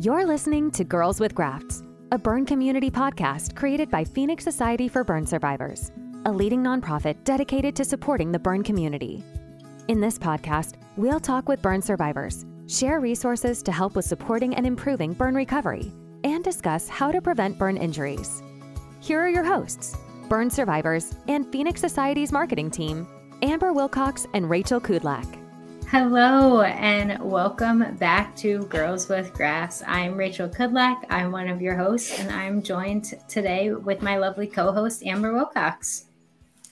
You're listening to Girls with Grafts, a burn community podcast created by Phoenix Society for Burn Survivors, a leading nonprofit dedicated to supporting the burn community. In this podcast, we'll talk with burn survivors, share resources to help with supporting and improving burn recovery, and discuss how to prevent burn injuries. Here are your hosts, burn survivors and Phoenix Society's marketing team, Amber Wilcox and Rachel Kudlak. Hello, and welcome back to Girls with Grafts. I'm Rachel Kudlak. I'm one of your hosts, and I'm joined today with my lovely co host, Amber Wilcox.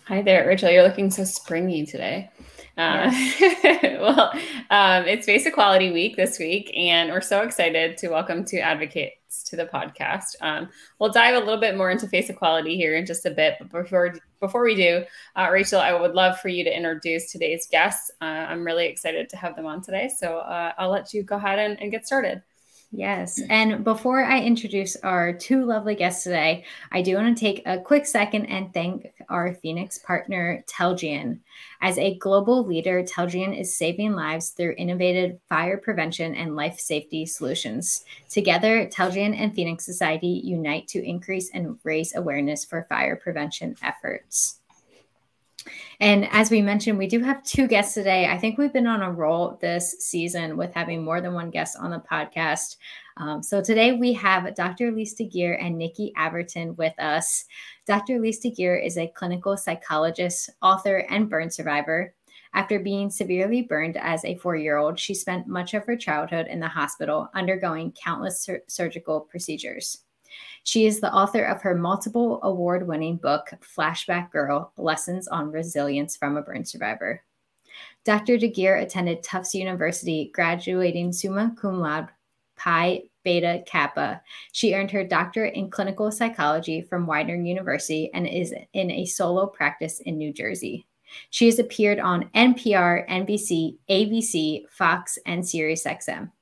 Hi there, Rachel. You're looking so springy today. Uh, well, um, it's Face Equality Week this week, and we're so excited to welcome two to the podcast. Um, we'll dive a little bit more into face equality here in just a bit, but before before we do, uh, Rachel, I would love for you to introduce today's guests. Uh, I'm really excited to have them on today, so uh, I'll let you go ahead and, and get started. Yes. And before I introduce our two lovely guests today, I do want to take a quick second and thank our Phoenix partner, Telgian. As a global leader, Telgian is saving lives through innovative fire prevention and life safety solutions. Together, Telgian and Phoenix Society unite to increase and raise awareness for fire prevention efforts. And as we mentioned, we do have two guests today. I think we've been on a roll this season with having more than one guest on the podcast. Um, so today we have Dr. Lise Deguire and Niki Averton with us. Dr. Lise Deguire is a clinical psychologist, author, and burn survivor. After being severely burned as a four year old, she spent much of her childhood in the hospital undergoing countless sur- surgical procedures. She is the author of her multiple award winning book, Flashback Girl Lessons on Resilience from a Burn Survivor. Dr. Deguire attended Tufts University, graduating summa cum laude Phi Beta Kappa. She earned her doctorate in clinical psychology from Widener University and is in a solo practice in New Jersey. She has appeared on NPR, NBC, ABC, Fox, and SiriusXM.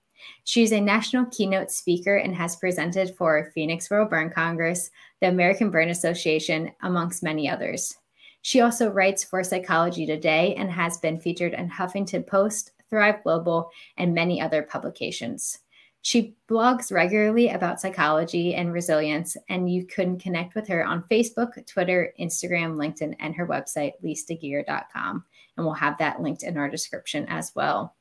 She is a national keynote speaker and has presented for Phoenix World Burn Congress, the American Burn Association, amongst many others. She also writes for Psychology Today and has been featured in Huffington Post, Thrive Global, and many other publications. She blogs regularly about psychology and resilience, and you can connect with her on Facebook, Twitter, Instagram, LinkedIn, and her website, lisedeguire.com. And we'll have that linked in our description as well.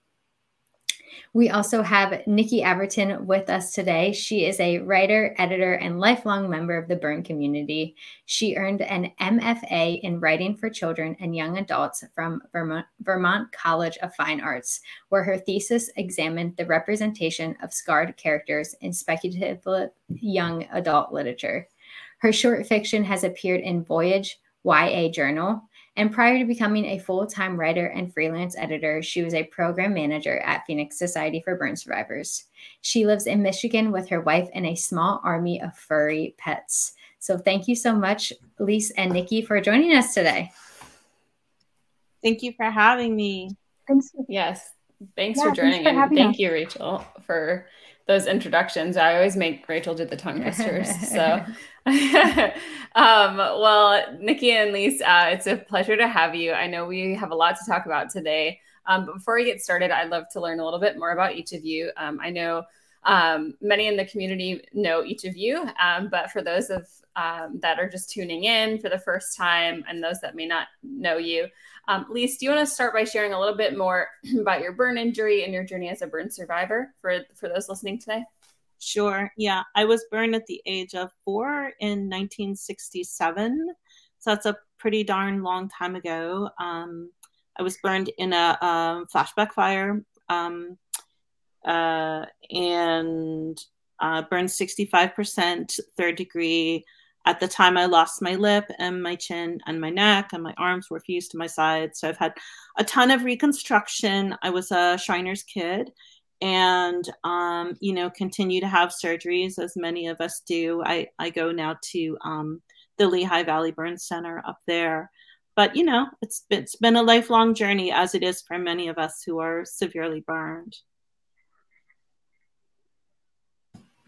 We also have Niki Averton with us today. She is a writer, editor, and lifelong member of the Burn community. She earned an MFA in Writing for Children and Young Adults from Vermont, Vermont College of Fine Arts, where her thesis examined the representation of scarred characters in speculative young adult literature. Her short fiction has appeared in Voyage, YA Journal, and prior to becoming a full time writer and freelance editor, she was a program manager at Phoenix Society for Burn Survivors. She lives in Michigan with her wife and a small army of furry pets. So thank you so much, Lise and Niki, for joining us today. Thank you for having me. Thanks. Yes. Thanks yeah, for joining. Thanks for and thank us. you, Rachel, for those introductions. I always make Rachel do the tongue twisters. so, um, well, Niki and Lise, uh, it's a pleasure to have you. I know we have a lot to talk about today. Um, but before we get started, I'd love to learn a little bit more about each of you. Um, I know um, many in the community know each of you, um, but for those of um, that are just tuning in for the first time and those that may not know you, um, Lise, do you want to start by sharing a little bit more about your burn injury and your journey as a burn survivor for, for those listening today? Sure. Yeah. I was burned at the age of four in 1967. So that's a pretty darn long time ago. Um, I was burned in a um, flashback fire um, uh, and uh, burned 65%, third degree. At the time, I lost my lip and my chin and my neck, and my arms were fused to my sides. So I've had a ton of reconstruction. I was a Shriner's kid and um, you know continue to have surgeries as many of us do. I, I go now to um, the lehigh valley burn center up there. But you know it's been, it's been a lifelong journey as it is for many of us who are severely burned.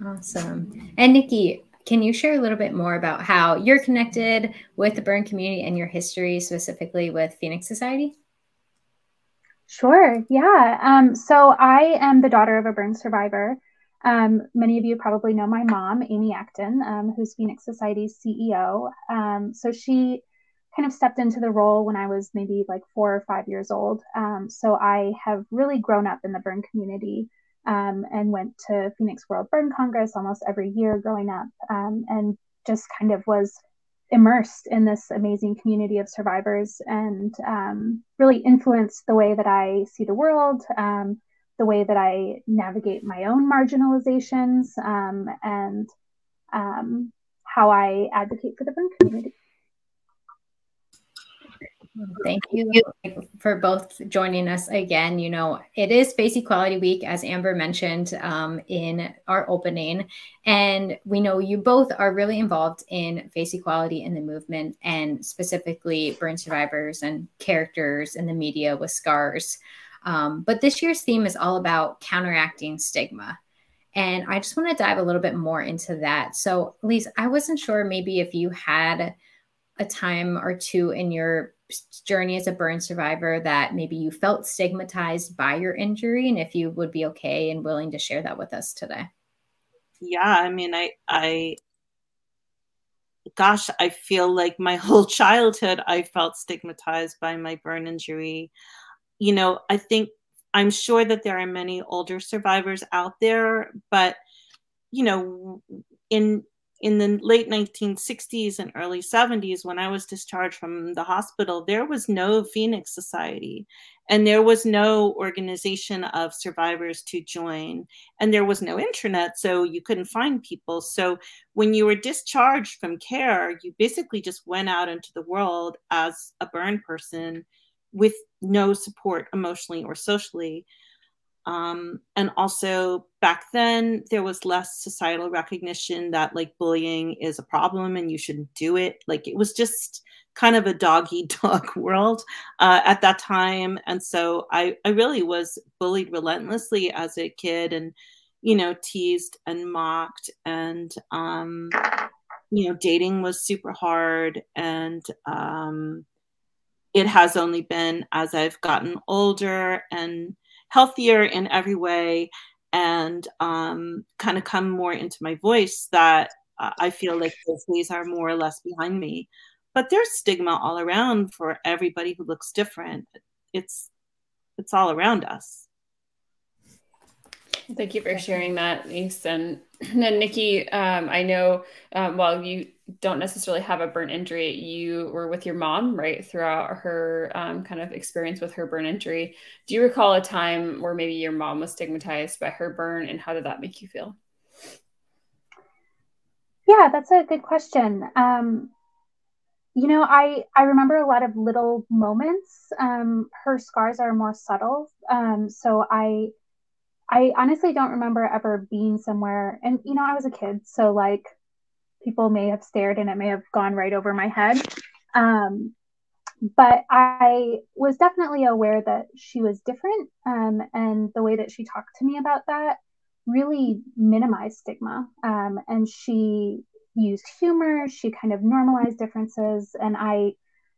Awesome. And niki can you share a little bit more about how you're connected with the burn community and your history specifically with phoenix society Sure. Yeah. Um, so I am the daughter of a burn survivor. Um, many of you probably know my mom, Amy Acton, um, who's Phoenix Society's CEO. Um, so she kind of stepped into the role when I was maybe like four or five years old. Um, so I have really grown up in the burn community um, and went to Phoenix World Burn Congress almost every year growing up and just kind of was immersed in this amazing community of survivors and um, really influenced the way that I see the world, um, the way that I navigate my own marginalizations, um, and how I advocate for the burn community. Thank you for both joining us again. You know, it is Face Equality Week, as Amber mentioned um, in our opening. And we know you both are really involved in face equality in the movement and specifically burn survivors and characters in the media with scars. Um, but this year's theme is all about counteracting stigma. And I just want to dive a little bit more into that. So, Elise, I wasn't sure maybe if you had a time or two in your journey as a burn survivor that maybe you felt stigmatized by your injury and if you would be okay and willing to share that with us today? Yeah i mean i i gosh i feel like my whole childhood i felt stigmatized by my burn injury. You know i think i'm sure that there are many older survivors out there but you know in in the late 1960s and early 70s, when I was discharged from the hospital, there was no Phoenix Society and there was no organization of survivors to join and there was no internet so you couldn't find people. So when you were discharged from care you basically just went out into the world as a burn person with no support emotionally or socially um, and also back then there was less societal recognition that like bullying is a problem and you shouldn't do it. Like it was just kind of a dog eat dog world uh, at that time. And so I, I really was bullied relentlessly as a kid and you know teased and mocked. And um, you know dating was super hard. And um, it has only been as i've gotten older. And healthier in every way and um, kind of come more into my voice that uh, I feel like those days are more or less behind me. But there's stigma all around for everybody who looks different. It's it's all around us. Thank you for sharing that. And, and then Niki, um, I know um, while you don't necessarily have a burn injury, you were with your mom, right, throughout her um, kind of experience with her burn injury. Do you recall a time where maybe your mom was stigmatized by her burn, and how did that make you feel? Yeah, that's a good question. Um, you know, I I remember a lot of little moments. Um, her scars are more subtle, um, so I I honestly don't remember ever being somewhere. And you know, I was a kid, so like people may have stared and it may have gone right over my head. Um, but I was definitely aware that she was different. Um, and the way that she talked to me about that really minimized stigma. Um, and she used humor, she kind of normalized differences. And I,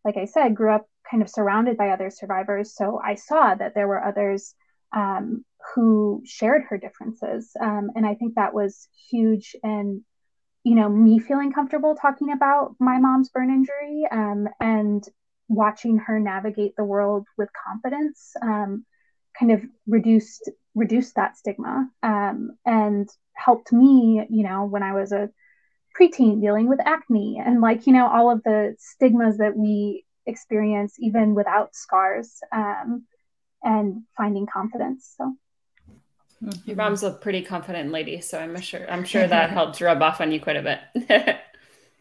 like I said, grew up kind of surrounded by other survivors. So I saw that there were others um, who shared her differences. Um, and I think that was huge and you know, me feeling comfortable talking about my mom's burn injury um, and watching her navigate the world with confidence um, kind of reduced reduced that stigma um, and helped me, you know, when I was a preteen dealing with acne and like, you know, all of the stigmas that we experience even without scars um, and finding confidence. So. Mm-hmm. Your mom's a pretty confident lady, so I'm sure I'm sure that helped rub off on you quite a bit.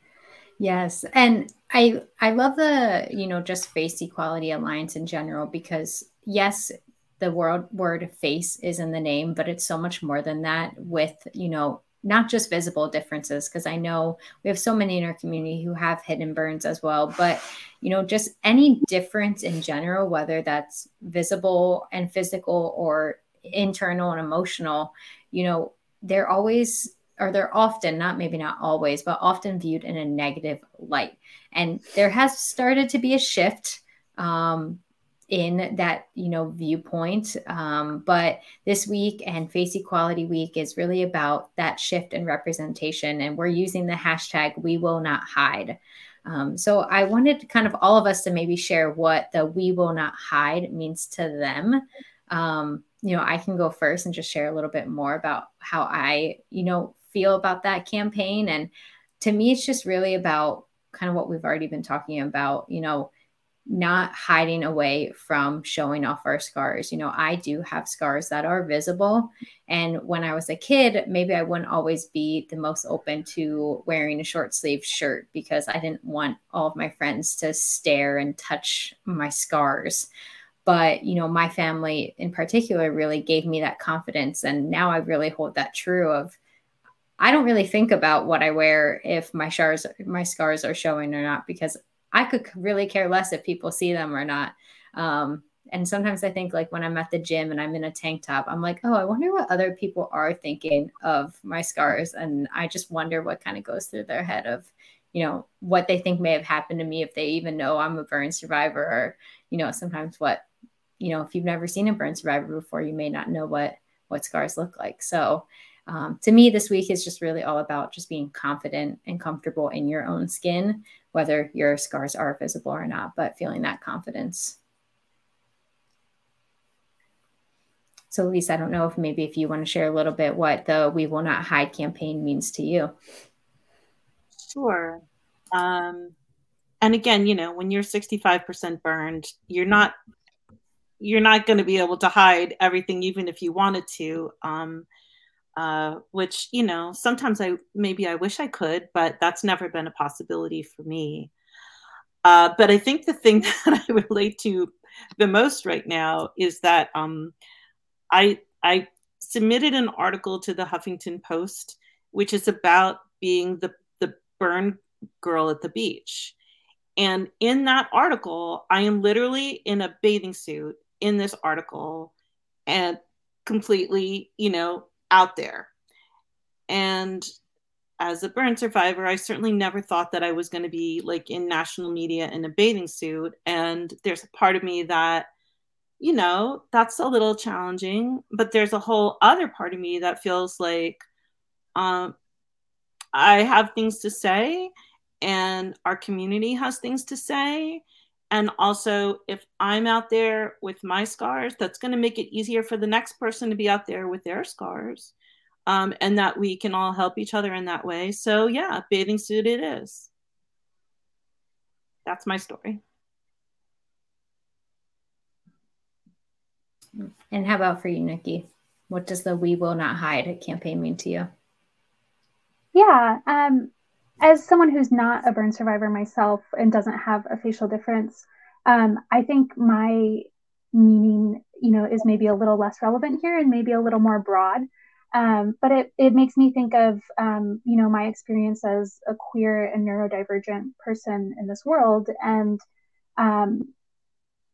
yes, and I I love the you know just face equality alliance in general because yes, the word word face is in the name, but it's so much more than that. With you know not just visible differences because i know we have so many in our community who have hidden burns as well but you know just any difference in general whether that's visible and physical or internal and emotional, you know, they're always or they're often not maybe not always but often viewed in a negative light. And there has started to be a shift um, in that you know viewpoint. Um, but this week and face equality week is really about that shift in representation and we're using the hashtag we will not hide. Um, so i wanted kind of all of us to maybe share what the we will not hide means to them. Um, you know i can go first and just share a little bit more about how i you know feel about that campaign and to me it's just really about kind of what we've already been talking about you know not hiding away from showing off our scars. You know, I do have scars that are visible. And when I was a kid, maybe I wouldn't always be the most open to wearing a short sleeve shirt because I didn't want all of my friends to stare and touch my scars. But, you know, my family in particular really gave me that confidence. And now I really hold that true of, I don't really think about what I wear if my scars my scars are showing or not because I could really care less if people see them or not. Um, and sometimes I think like when I'm at the gym and I'm in a tank top, I'm like, oh, I wonder what other people are thinking of my scars. And I just wonder what kind of goes through their head of, you know, what they think may have happened to me if they even know I'm a burn survivor or, you know, sometimes what, you know, if you've never seen a burn survivor before, you may not know what what scars look like. So um, to me, this week is just really all about just being confident and comfortable in your own skin, whether your scars are visible or not, but feeling that confidence. So, Lisa, I don't know if maybe if you want to share a little bit what the We Will Not Hide campaign means to you. Sure. Um, and again, you know, when you're 65% burned, you're not you're not going to be able to hide everything, even if you wanted to. Um, uh, which you know sometimes I maybe I wish I could, but that's never been a possibility for me. Uh, but I think the thing that I relate to the most right now is that um, I I submitted an article to the Huffington Post, which is about being the the burn girl at the beach. And in that article, I am literally in a bathing suit in this article and completely, you know, out there. And as a burn survivor, I certainly never thought that I was going to be like in national media in a bathing suit. And there's a part of me that, you know, that's a little challenging. But there's a whole other part of me that feels like um, I have things to say and our community has things to say. And also, if I'm out there with my scars, that's going to make it easier for the next person to be out there with their scars. Um, and that we can all help each other in that way. So, yeah, bathing suit it is. That's my story. And how about for you, Niki? What does the We Will Not Hide campaign mean to you? Yeah, um, as someone who's not a burn survivor myself and doesn't have a facial difference, um, I think my meaning, you know, is maybe a little less relevant here and maybe a little more broad. Um, but it, it makes me think of, um, you know, my experience as a queer and neurodivergent person in this world. And um,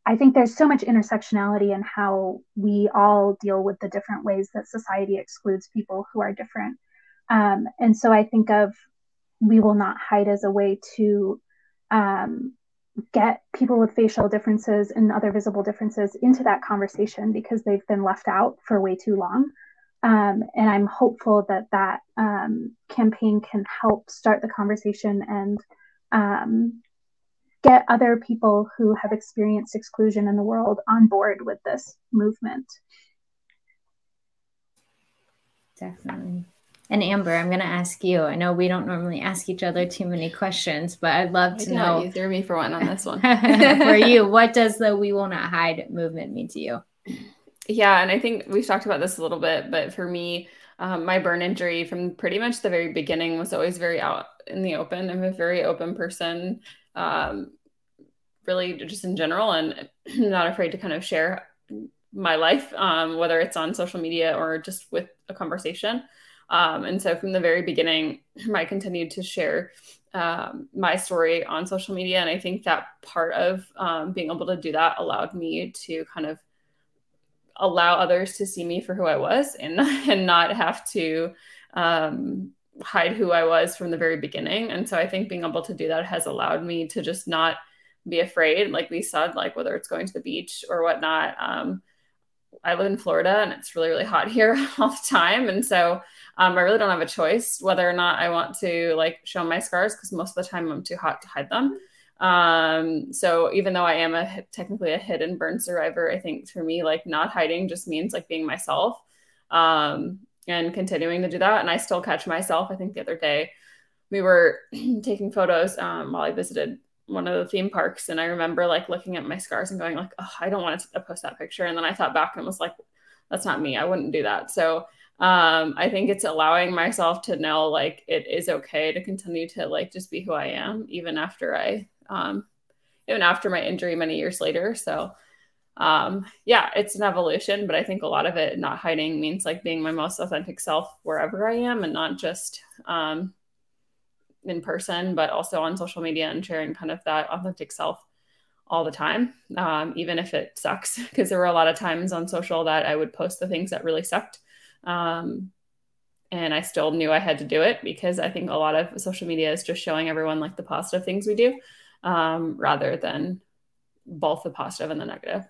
I think there's so much intersectionality in how we all deal with the different ways that society excludes people who are different. Um, and so I think of we will not hide as a way to um, get people with facial differences and other visible differences into that conversation because they've been left out for way too long. Um, and I'm hopeful that that um, campaign can help start the conversation and um, get other people who have experienced exclusion in the world on board with this movement. Definitely. And Amber, I'm going to ask you. I know we don't normally ask each other too many questions, but I'd love to know. You threw me for one on this one. for you, what does the "We Will Not Hide" movement mean to you? Yeah, and I think we've talked about this a little bit, but for me, um, my burn injury from pretty much the very beginning was always very out in the open. I'm a very open person, um, really just in general, and not afraid to kind of share my life, um, whether it's on social media or just with a conversation. Um, and so from the very beginning, I continued to share um, my story on social media. And I think that part of um, being able to do that allowed me to kind of allow others to see me for who I was and, and not have to um, hide who I was from the very beginning. And so I think being able to do that has allowed me to just not be afraid, like we said, like whether it's going to the beach or whatnot. Um, I live in Florida and it's really, really hot here all the time. And so um, I really don't have a choice whether or not I want to like show my scars because most of the time I'm too hot to hide them. Um, so even though I am a technically a hidden burn survivor, I think for me, like not hiding just means like being myself um, and continuing to do that. And I still catch myself. I think the other day we were taking photos um, while I visited one of the theme parks and i remember like looking at my scars and going like oh i don't want to post that picture and then i thought back and was like that's not me i wouldn't do that so um i think it's allowing myself to know like it is okay to continue to like just be who i am even after i um even after my injury many years later so um yeah it's an evolution but i think a lot of it not hiding means like being my most authentic self wherever i am and not just um in person, but also on social media and sharing kind of that authentic self all the time, um, even if it sucks. Because there were a lot of times on social that I would post the things that really sucked. Um, and I still knew I had to do it because I think a lot of social media is just showing everyone like the positive things we do um, rather than both the positive and the negative.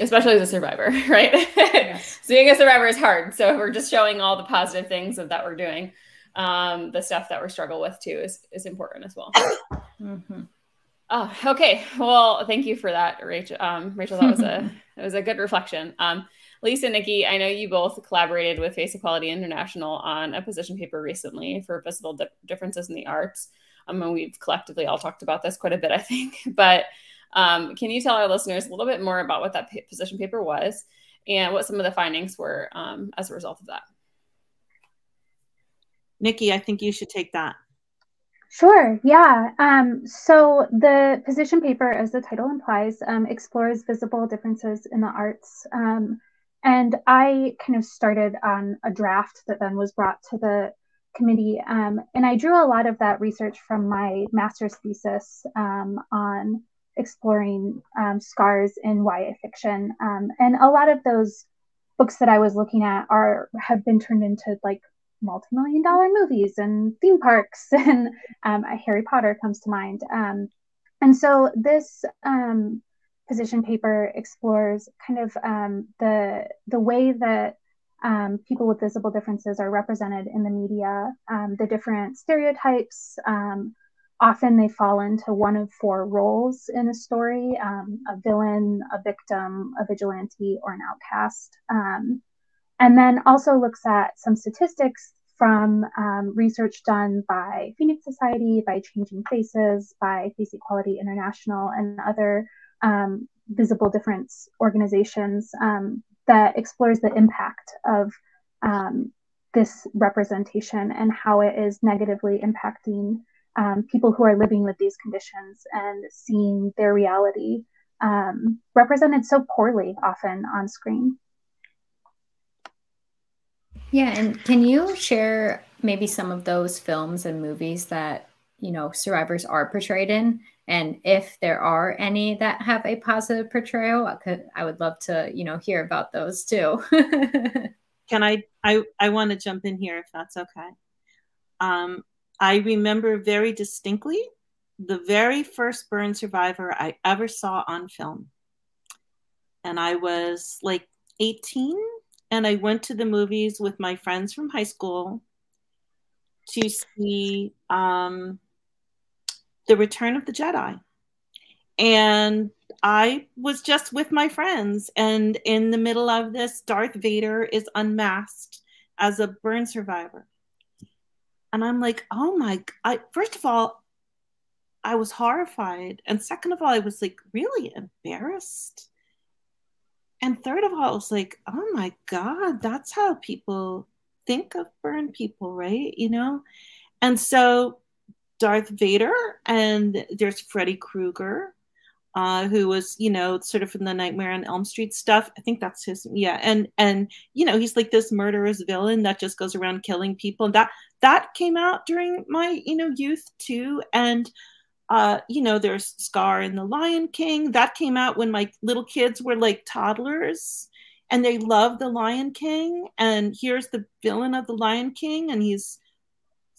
Especially as a survivor, right? Yes. being a survivor is hard. So if we're just showing all the positive things of that we're doing, um, the stuff that we struggle with too is is important as well. Mm-hmm. Oh, okay. Well, thank you for that, Rachel. Um, Rachel, that was a it was a good reflection. Um, Lisa, Niki, I know you both collaborated with Face Equality International on a position paper recently for visible di- differences in the arts. Um, and we've collectively all talked about this quite a bit, I think. But um, can you tell our listeners a little bit more about what that position paper was and what some of the findings were um, as a result of that? Niki, I think you should take that. Sure, yeah. Um, so the position paper, as the title implies, um, explores visible differences in the arts. Um, and I kind of started on a draft that then was brought to the committee. Um, and I drew a lot of that research from my master's thesis um, on exploring um, scars in YA fiction. and a lot of those books that I was looking at are have been turned into like multi-million dollar movies and theme parks and um, harry potter comes to mind um, and so this um, position paper explores kind of um, the the way that um, people with visible differences are represented in the media um, the different stereotypes often they fall into one of four roles in a story a villain a victim a vigilante or an outcast. And then also looks at some statistics from um, research done by Phoenix Society, by Changing Faces, by Face Equality International, and other um, visible difference organizations um, that explores the impact of um, this representation and how it is negatively impacting um, people who are living with these conditions and seeing their reality um, represented so poorly often on screen. Yeah, and can you share maybe some of those films and movies that you know survivors are portrayed in, and if there are any that have a positive portrayal, I, could, I would love to you know hear about those too. can I? I I want to jump in here if that's okay. Um, I remember very distinctly the very first burn survivor I ever saw on film, and I was like 18 and I went to the movies with my friends from high school to see um, The Return of the Jedi. And I was just with my friends, and in the middle of this, Darth Vader is unmasked as a burn survivor. And I'm like, oh my, I, first of all, I was horrified. And second of all, I was like really embarrassed and third of all, it was like, oh my God, that's how people think of burn people, right? You know? And so Darth Vader and there's Freddy Krueger, uh, who was, you know, sort of from the Nightmare on Elm Street stuff. I think that's his, yeah. And and you know, he's like this murderous villain that just goes around killing people. And that that came out during my, you know, youth too. And uh, you know, there's Scar in The Lion King. That came out when my little kids were like toddlers and they love The Lion King. And here's the villain of The Lion King, and he's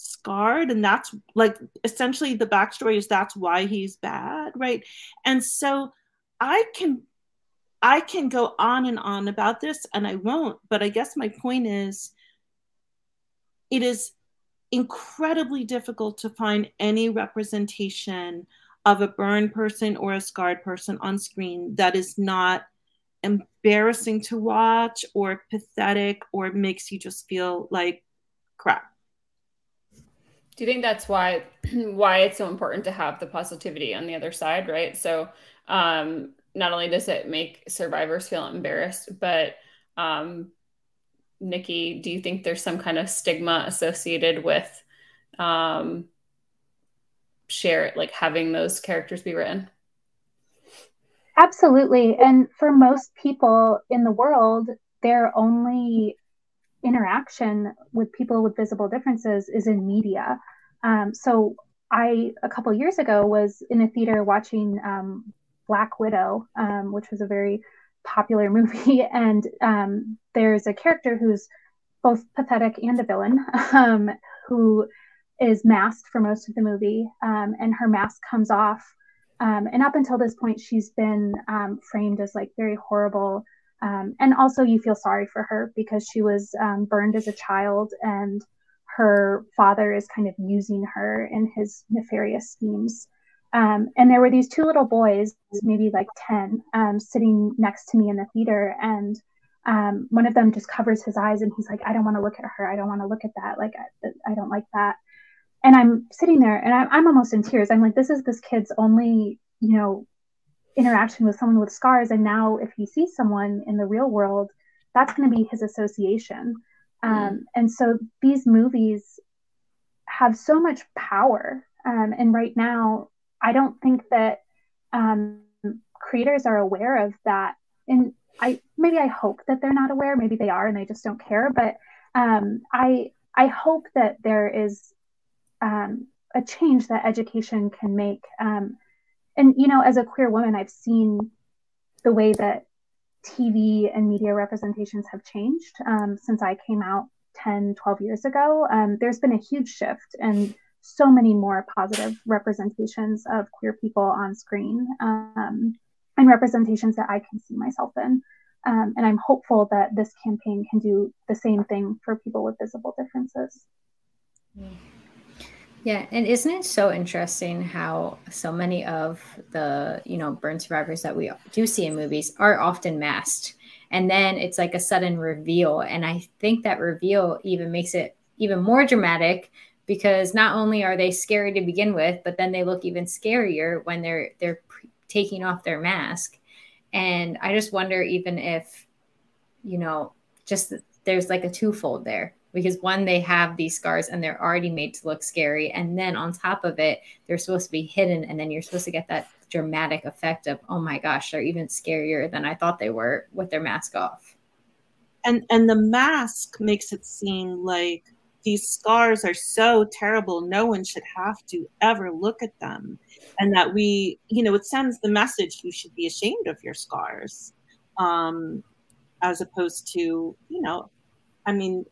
scarred and that's like essentially the backstory is that's why he's bad right? And so i can i can go on and on about this and i won't but i guess my point is it is incredibly difficult to find any representation of a burned person or a scarred person on screen that is not embarrassing to watch or pathetic or makes you just feel like crap do you think that's why why it's so important to have the positivity on the other side right? So um not only does it make survivors feel embarrassed but um niki do you think there's some kind of stigma associated with um share like having those characters be written? Absolutely. And for most people in the world their only interaction with people with visible differences is in media. Um, so I a couple years ago was in a theater watching um, Black Widow, um, which was a very popular movie, and um, there's a character who's both pathetic and a villain, um, who is masked for most of the movie, um, and her mask comes off. and up until this point, she's been framed as like very horrible um, and also, you feel sorry for her because she was um, burned as a child, and her father is kind of using her in his nefarious schemes. Um, and there were these two little boys, maybe like 10, um, sitting next to me in the theater. And um, one of them just covers his eyes and he's like, I don't want to look at her. I don't want to look at that. Like, I, I don't like that. And I'm sitting there and I'm, I'm almost in tears. I'm like, this is this kid's only, you know, interaction with someone with scars and now if he sees someone in the real world that's going to be his association. Mm. um, and so these movies have so much power um, and right now i don't think that um, creators are aware of that. And i maybe i hope that they're not aware maybe they are and they just don't care but um, i i hope that there is um, a change that education can make. Um, and you know as a queer woman i've seen the way that tv and media representations have changed um, since i came out 10 12 years ago. Um, there's been a huge shift and so many more positive representations of queer people on screen um, and representations that i can see myself in. Um, and i'm hopeful that this campaign can do the same thing for people with visible differences. Mm. Yeah, and isn't it so interesting how so many of the, you know, burn survivors that we do see in movies are often masked. And then it's like a sudden reveal. And I think that reveal even makes it even more dramatic because not only are they scary to begin with, but then they look even scarier when they're they're pre- taking off their mask. And I just wonder even if, you know, just there's like a twofold there because one they have these scars and they're already made to look scary. And then on top of it they're supposed to be hidden and then you're supposed to get that dramatic effect of oh my gosh they're even scarier than i thought they were with their mask off. And and the mask makes it seem like these scars are so terrible no one should have to ever look at them. And that we you know it sends the message you should be ashamed of your scars um as opposed to you know i mean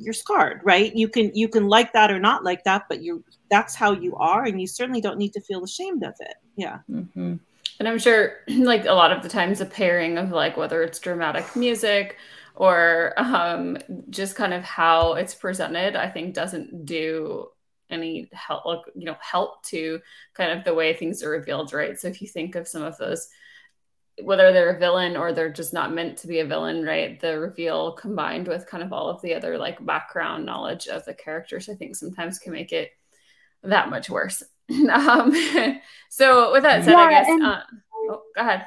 you're scarred right? You can you can like that or not like that but you that's how you are and you certainly don't need to feel ashamed of it. Yeah. Mm-hmm. and i'm sure like a lot of the times a pairing of like whether it's dramatic music or um, just kind of how it's presented i think doesn't do any help you know help to kind of the way things are revealed right? So if you think of some of those whether they're a villain or they're just not meant to be a villain, right? The reveal combined with kind of all of the other like background knowledge of the characters, I think sometimes can make it that much worse. um, so with that said, yeah, I guess, and, uh, oh, go ahead.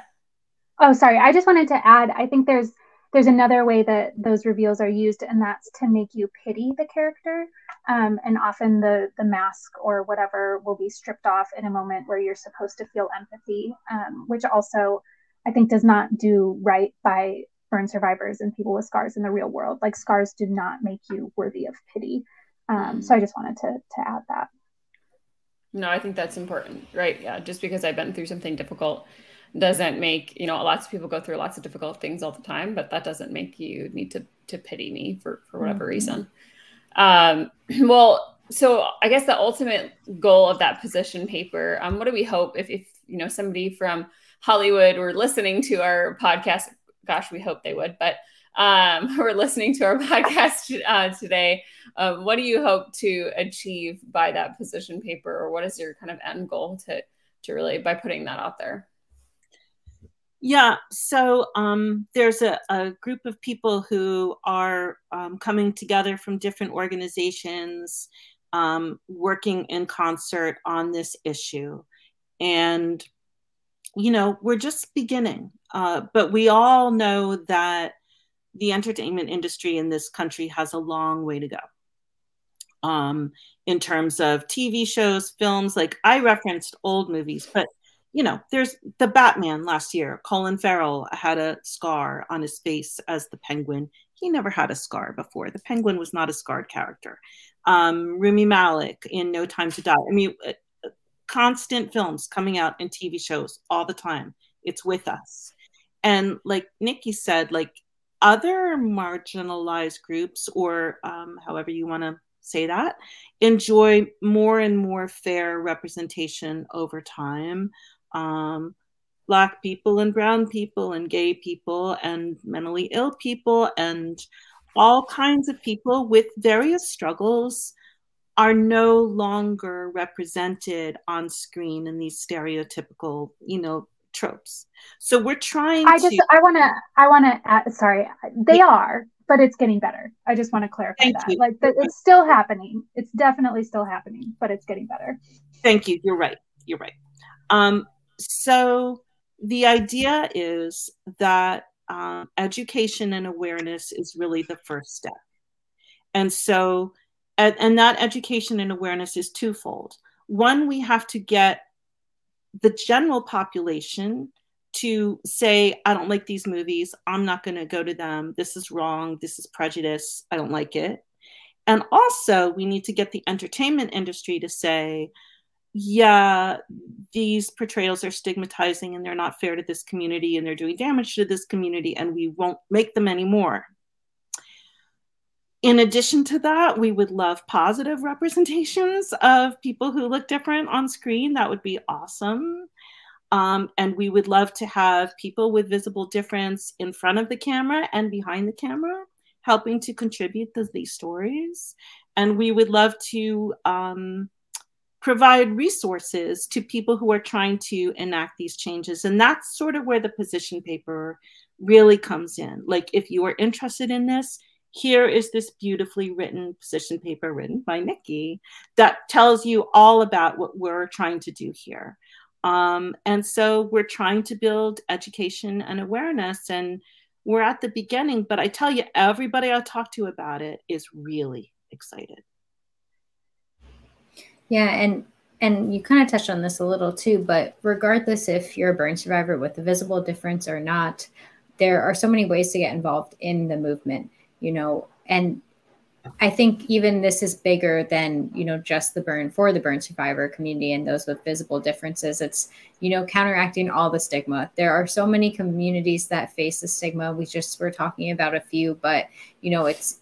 Oh, sorry. I just wanted to add, I think there's, there's another way that those reveals are used, and that's to make you pity the character. Um, and often the the mask or whatever will be stripped off in a moment where you're supposed to feel empathy, um, which also I think does not do right by burn survivors and people with scars in the real world. Like scars do not make you worthy of pity. Um, so I just wanted to to add that. No, I think that's important, right? Yeah, just because I've been through something difficult doesn't make you know lots of people go through lots of difficult things all the time, but that doesn't make you need to to pity me for for whatever mm-hmm. reason. Um, well, so I guess the ultimate goal of that position paper, um, what do we hope if, if you know somebody from Hollywood were listening to our podcast? Gosh, we hope they would, but um, who are listening to our podcast uh, today, um, what do you hope to achieve by that position paper, or what is your kind of end goal to to really by putting that out there? Yeah, so um, there's a, a, group of people who are um, coming together from different organizations, um, working in concert on this issue. And, you know, we're just beginning. Uh, but we all know that the entertainment industry in this country has a long way to go um, in terms of TV shows, films. Like I referenced old movies, but you know, there's the Batman last year. Colin Farrell had a scar on his face as the Penguin. He never had a scar before. The Penguin was not a scarred character. Um, Rami Malek in No Time to Die. I mean, constant films coming out and TV shows all the time. It's with us. And like Niki said, like other marginalized groups, or um, however you want to say that, enjoy more and more fair representation over time um, black people and brown people and gay people and mentally ill people and all kinds of people with various struggles are no longer represented on screen in these stereotypical you know tropes so we're trying to i just i want to i want to sorry they yeah. are but it's getting better i just want to clarify Thank that you. like it's still happening it's definitely still happening but it's getting better Thank you. You're right. You're right. Um, so the idea is that um, education and awareness is really the first step. And so, and, and that education and awareness is twofold. One, we have to get the general population to say, I don't like these movies. I'm not going to go to them. This is wrong. This is prejudice. I don't like it. And also, we need to get the entertainment industry to say, yeah, these portrayals are stigmatizing and they're not fair to this community and they're doing damage to this community and we won't make them anymore. In addition to that, we would love positive representations of people who look different on screen. That would be awesome. Um, and we would love to have people with visible difference in front of the camera and behind the camera helping to contribute to these stories. And we would love to um, provide resources to people who are trying to enact these changes. And that's sort of where the position paper really comes in. Like, if you are interested in this, here is this beautifully written position paper written by Niki that tells you all about what we're trying to do here. Um, and so we're trying to build education and awareness, and we're at the beginning. But I tell you, everybody I talk to about it is really excited. Yeah, and and you kind of touched on this a little too, but regardless if you're a burn survivor with a visible difference or not, there are so many ways to get involved in the movement, you know, and I think even this is bigger than, you know, just the burn for the burn survivor community and those with visible differences. It's, you know, counteracting all the stigma. There are so many communities that face the stigma. We just were talking about a few, but, you know, it's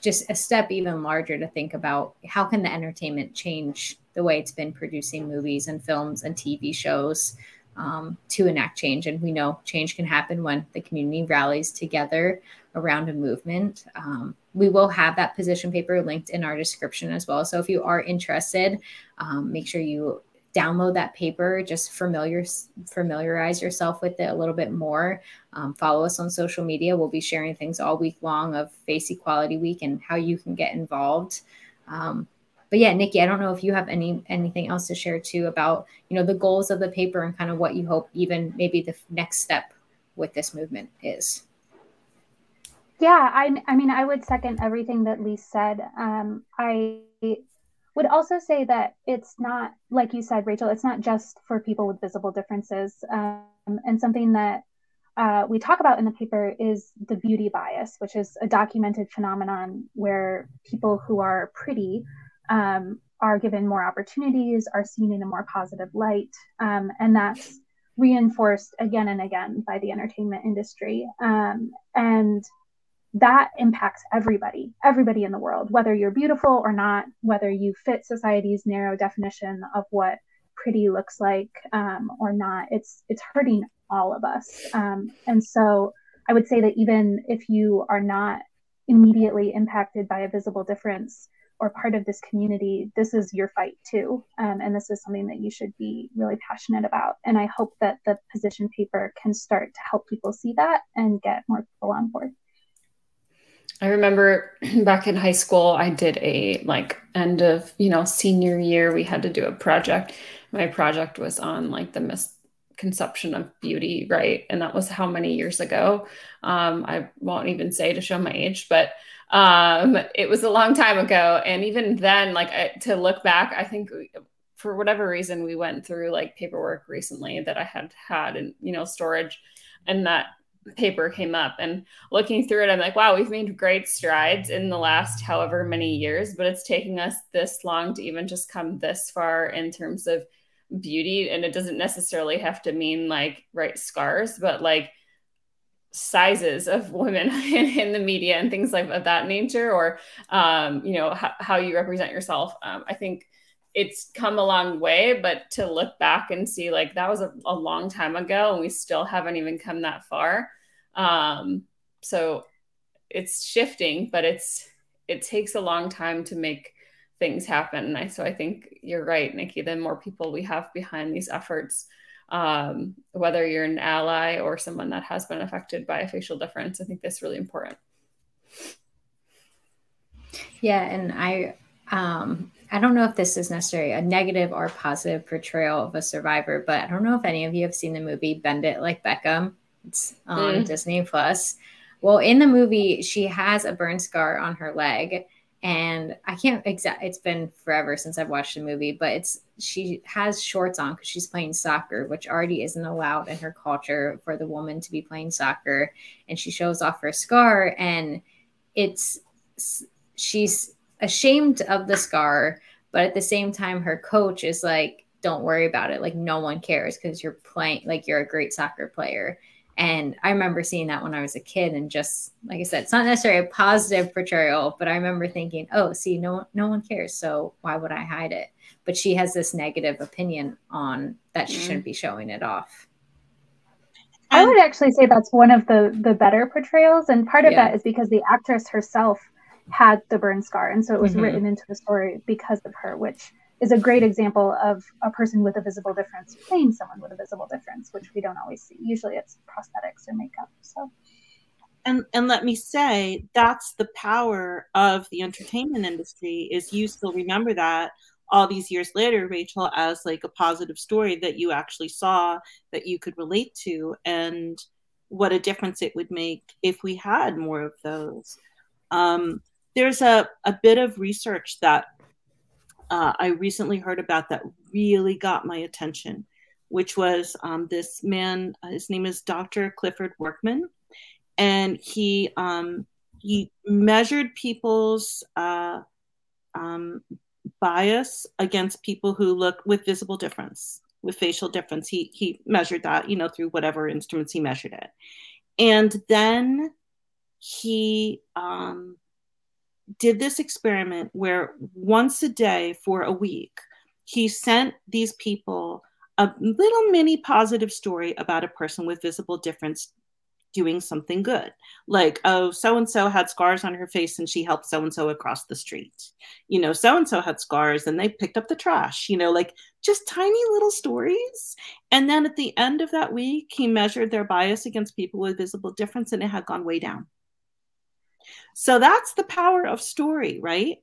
just a step even larger to think about how can the entertainment change the way it's been producing movies and films and TV shows um, to enact change. And we know change can happen when the community rallies together around a movement. Um, we will have that position paper linked in our description as well. So if you are interested, um, make sure you download that paper just familiar familiarize yourself with it a little bit more um, follow us on social media we'll be sharing things all week long of face equality week and how you can get involved um, but yeah niki i don't know if you have any anything else to share too about you know the goals of the paper and kind of what you hope even maybe the next step with this movement is. Yeah i, I mean i would second everything that lise said. Um, i would also say that it's not like you said rachel it's not just for people with visible differences. Um, and something that uh, we talk about in the paper is the beauty bias which is a documented phenomenon where people who are pretty um, are given more opportunities are seen in a more positive light um, and that's reinforced again and again by the entertainment industry um, and that impacts everybody, everybody in the world, whether you're beautiful or not, whether you fit society's narrow definition of what pretty looks like um, or not. It's it's hurting all of us. Um, and so I would say that even if you are not immediately impacted by a visible difference or part of this community, this is your fight too. Um, and this is something that you should be really passionate about. And I hope that the position paper can start to help people see that and get more people on board. I remember back in high school, I did a like end of, you know, senior year, we had to do a project. My project was on like the misconception of beauty, right? And that was how many years ago? Um, I won't even say to show my age, but um, it was a long time ago. And even then, like I, to look back, I think for whatever reason, we went through like paperwork recently that I had had in, you know, storage and that paper came up and looking through it i'm like wow we've made great strides in the last however many years but it's taking us this long to even just come this far in terms of beauty and it doesn't necessarily have to mean like right scars but like sizes of women in, in the media and things like of that nature or um, you know h- how you represent yourself um, i think it's come a long way, but to look back and see like that was a, a long time ago and we still haven't even come that far. Um, so it's shifting, but it's it takes a long time to make things happen. And I, so I think you're right, Niki. The more people we have behind these efforts, um, whether you're an ally or someone that has been affected by a facial difference, I think that's really important. Yeah, and I um, I don't know if this is necessarily a negative or positive portrayal of a survivor, but I don't know if any of you have seen the movie Bend It Like Beckham. It's on mm. Disney Plus. Well, in the movie, she has a burn scar on her leg, and I can't exact. It's been forever since I've watched the movie, but it's she has shorts on because she's playing soccer, which already isn't allowed in her culture for the woman to be playing soccer, and she shows off her scar, and it's she's ashamed of the scar, but at the same time, her coach is like, don't worry about it. Like, no one cares because you're playing, like, you're a great soccer player. And I remember seeing that when I was a kid, and just like I said, it's not necessarily a positive portrayal, but I remember thinking, "Oh, see, no, no one cares, so why would I hide it?" But she has this negative opinion on that she mm shouldn't be showing it off. I would actually say that's one of the the better portrayals, and part of yeah. that is because the actress herself had the burn scar. And so it was mm-hmm. written into the story because of her, which is a great example of a person with a visible difference playing someone with a visible difference, which we don't always see. Usually it's prosthetics or makeup. So and and let me say that's the power of the entertainment industry is you still remember that all these years later rachel as like a positive story that you actually saw that you could relate to and what a difference it would make if we had more of those um, there's a, a bit of research that uh, I recently heard about that really got my attention, which was um, this man. Uh, his name is Dr. Clifford Workman, and he um, he measured people's uh, um, bias against people who look with visible difference, with facial difference. He he measured that, you know, through whatever instruments he measured it, and then he um, did this experiment where once a day for a week, he sent these people a little mini positive story about a person with visible difference doing something good. Like, oh, so and so had scars on her face and she helped so and so across the street. You know, so and so had scars and they picked up the trash, you know, like just tiny little stories. And then at the end of that week, he measured their bias against people with visible difference and it had gone way down. So that's the power of story, right?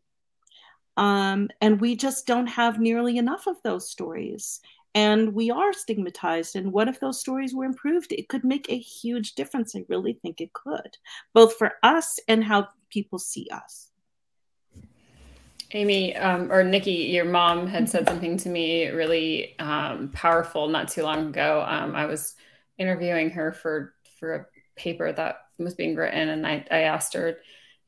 Um, and we just don't have nearly enough of those stories. And we are stigmatized. And what if those stories were improved? It could make a huge difference. I really think it could, both for us and how people see us. Amy um, or Niki, your mom had said something to me really um, powerful not too long ago. Um, I was interviewing her for for a paper that was being written, and I, I asked her,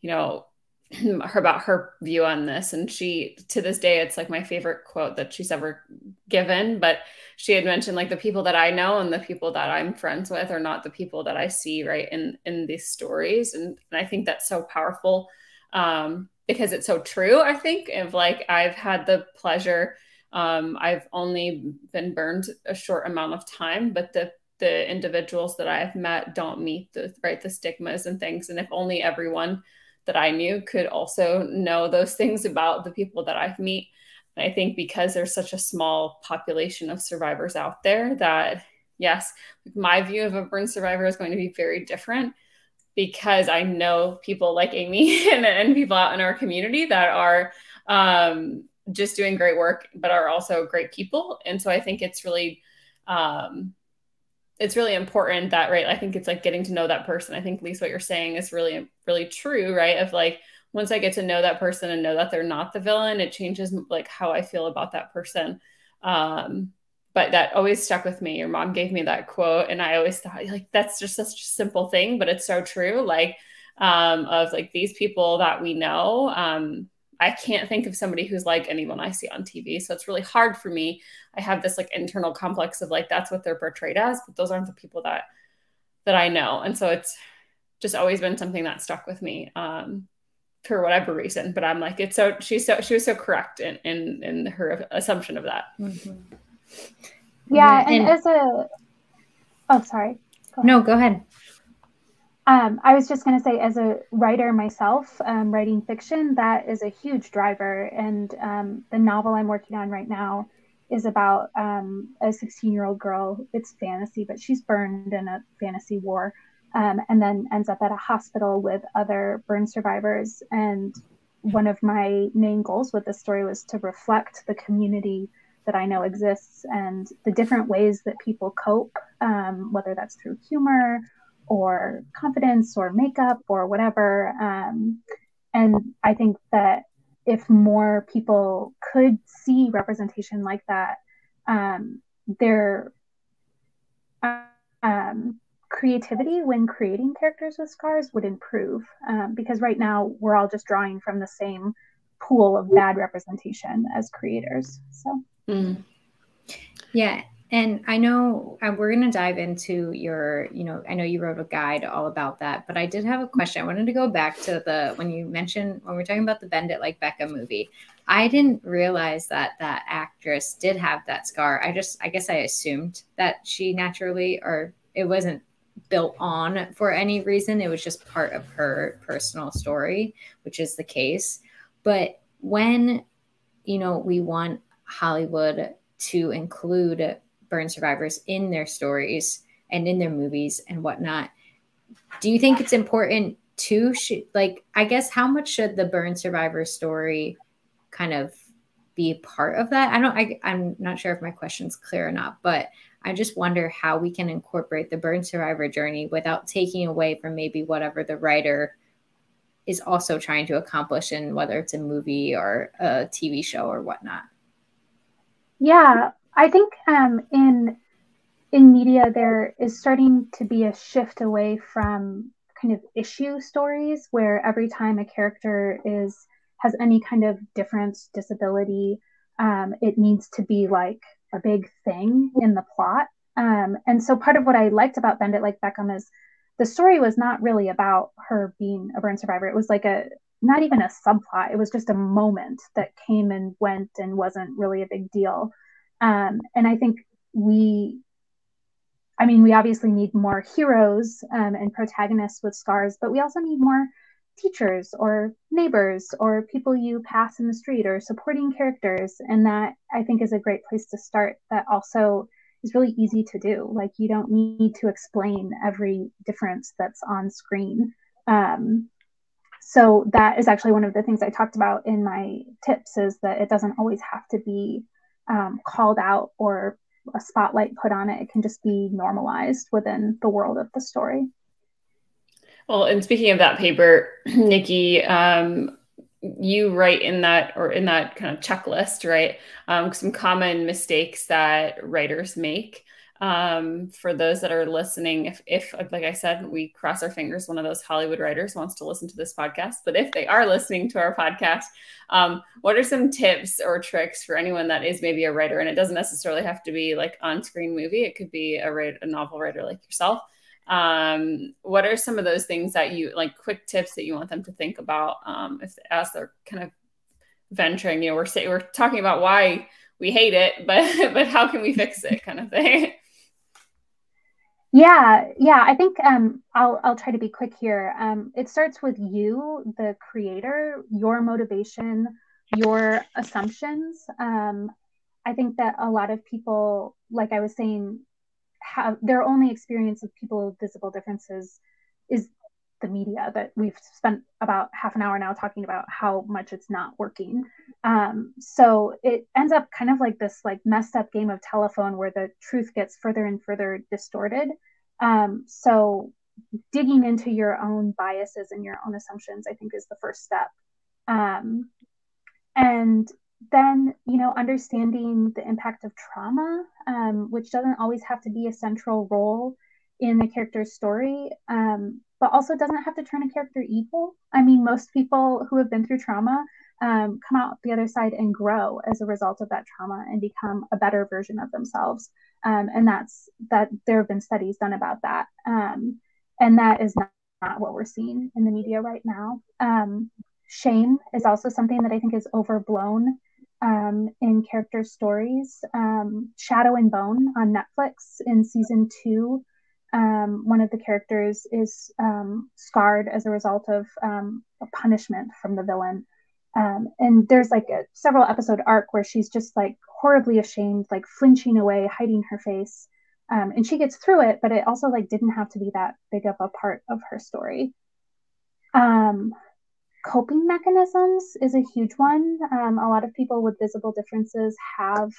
you know, her about her view on this and she to this day it's like my favorite quote that she's ever given but she had mentioned like the people that i know and the people that i'm friends with are not the people that i see right in in these stories and, and i think that's so powerful um because it's so true i think of like i've had the pleasure um i've only been burned a short amount of time but the the individuals that i've met don't meet the right the stigmas and things and if only everyone that I knew could also know those things about the people that I've meet. And I think because there's such a small population of survivors out there that yes, my view of a burn survivor is going to be very different because I know people like Amy and, and people out in our community that are um, just doing great work, but are also great people. And so I think it's really um, it's really important that right i think it's like getting to know that person. I think Lise what you're saying is really really true right of like once i get to know that person and know that they're not the villain it changes like how i feel about that person. Um but that always stuck with me. Your mom gave me that quote and i always thought like that's just such a simple thing but it's so true. Like um of like these people that we know um I can't think of somebody who's like anyone I see on TV. So it's really hard for me. I have this like internal complex of like that's what they're portrayed as, but those aren't the people that that I know. And so it's just always been something that stuck with me um, for whatever reason. But I'm like, it's so she's so she was so correct in in, in her assumption of that. Mm-hmm. Yeah, mm-hmm. and, and, as a oh sorry. Go no, go ahead. Um, I was just going to say, as a writer myself, um, writing fiction, that is a huge driver. And um, the novel I'm working on right now is about um, a 16 year old girl. It's fantasy, but she's burned in a fantasy war um, and then ends up at a hospital with other burn survivors. And one of my main goals with this story was to reflect the community that I know exists and the different ways that people cope, um, whether that's through humor or confidence or makeup or whatever. Um, and I think that if more people could see representation like that, um, their um, creativity when creating characters with scars would improve. Um, because right now we're all just drawing from the same pool of bad representation as creators. So, mm. yeah. And I know uh, we're going to dive into your, you know, I know you wrote a guide all about that, but I did have a question. I wanted to go back to the, when you mentioned, when we are talking about the Bend It Like Beckham movie, I didn't realize that that actress did have that scar. I just, I guess I assumed that she naturally, or it wasn't built on for any reason. It was just part of her personal story, which is the case. But when, you know, we want Hollywood to include burn survivors in their stories and in their movies and whatnot. Do you think it's important to sh- like I guess how much should the burn survivor story kind of be part of that? I don't I, I'm not sure if my question's clear or not, but I just wonder how we can incorporate the burn survivor journey without taking away from maybe whatever the writer is also trying to accomplish in whether it's a movie or a TV show or whatnot. Yeah, I think um, in in media there is starting to be a shift away from kind of issue stories where every time a character is has any kind of difference disability um, it needs to be like a big thing in the plot. Um, and so part of what i liked about bend it like beckham is the story was not really about her being a burn survivor. It was like a not even a subplot. It was just a moment that came and went and wasn't really a big deal um, and I think we, I mean, we obviously need more heroes um, and protagonists with scars, but we also need more teachers or neighbors or people you pass in the street or supporting characters. And that I think is a great place to start. That also is really easy to do. Like you don't need to explain every difference that's on screen. Um, so that is actually one of the things I talked about in my tips is that it doesn't always have to be um, called out or a spotlight put on it. It can just be normalized within the world of the story. Well, and speaking of that paper, Niki, um, you write in that or in that kind of checklist, right? Um, some common mistakes that writers make um, for those that are listening, if, if, like I said, we cross our fingers, one of those Hollywood writers wants to listen to this podcast, but if they are listening to our podcast, um, what are some tips or tricks for anyone that is maybe a writer? And it doesn't necessarily have to be like on screen movie, it could be a, a novel writer like yourself. Um, what are some of those things that you like, quick tips that you want them to think about um, if, as they're kind of venturing? You know, we're, we're talking about why we hate it, but but how can we fix it, kind of thing. Yeah, yeah. I think um, I'll I'll try to be quick here. Um, it starts with you, the creator, your motivation, your assumptions. Um, I think that a lot of people, like I was saying, have their only experience of people with visible differences is the media that we've spent about half an hour now talking about how much it's not working. Um, so it ends up kind of like this like messed up game of telephone where the truth gets further and further distorted. Um, so digging into your own biases and your own assumptions i think is the first step. Um, and then you know understanding the impact of trauma um, which doesn't always have to be a central role in the character's story um, but also doesn't have to turn a character evil. I mean, most people who have been through trauma um, come out the other side and grow as a result of that trauma and become a better version of themselves. Um, and that's that there have been studies done about that. Um, and that is not, not, what we're seeing in the media right now. Um, shame is also something that I think is overblown um, in character stories. Um, Shadow and Bone on Netflix in season two um, one of the characters is um, scarred as a result of um, a punishment from the villain. Um, and there's like a several episode arc where she's just like horribly ashamed, like flinching away, hiding her face. Um, and she gets through it, but it also like didn't have to be that big of a part of her story. Um, coping mechanisms is a huge one. a lot of people with visible differences have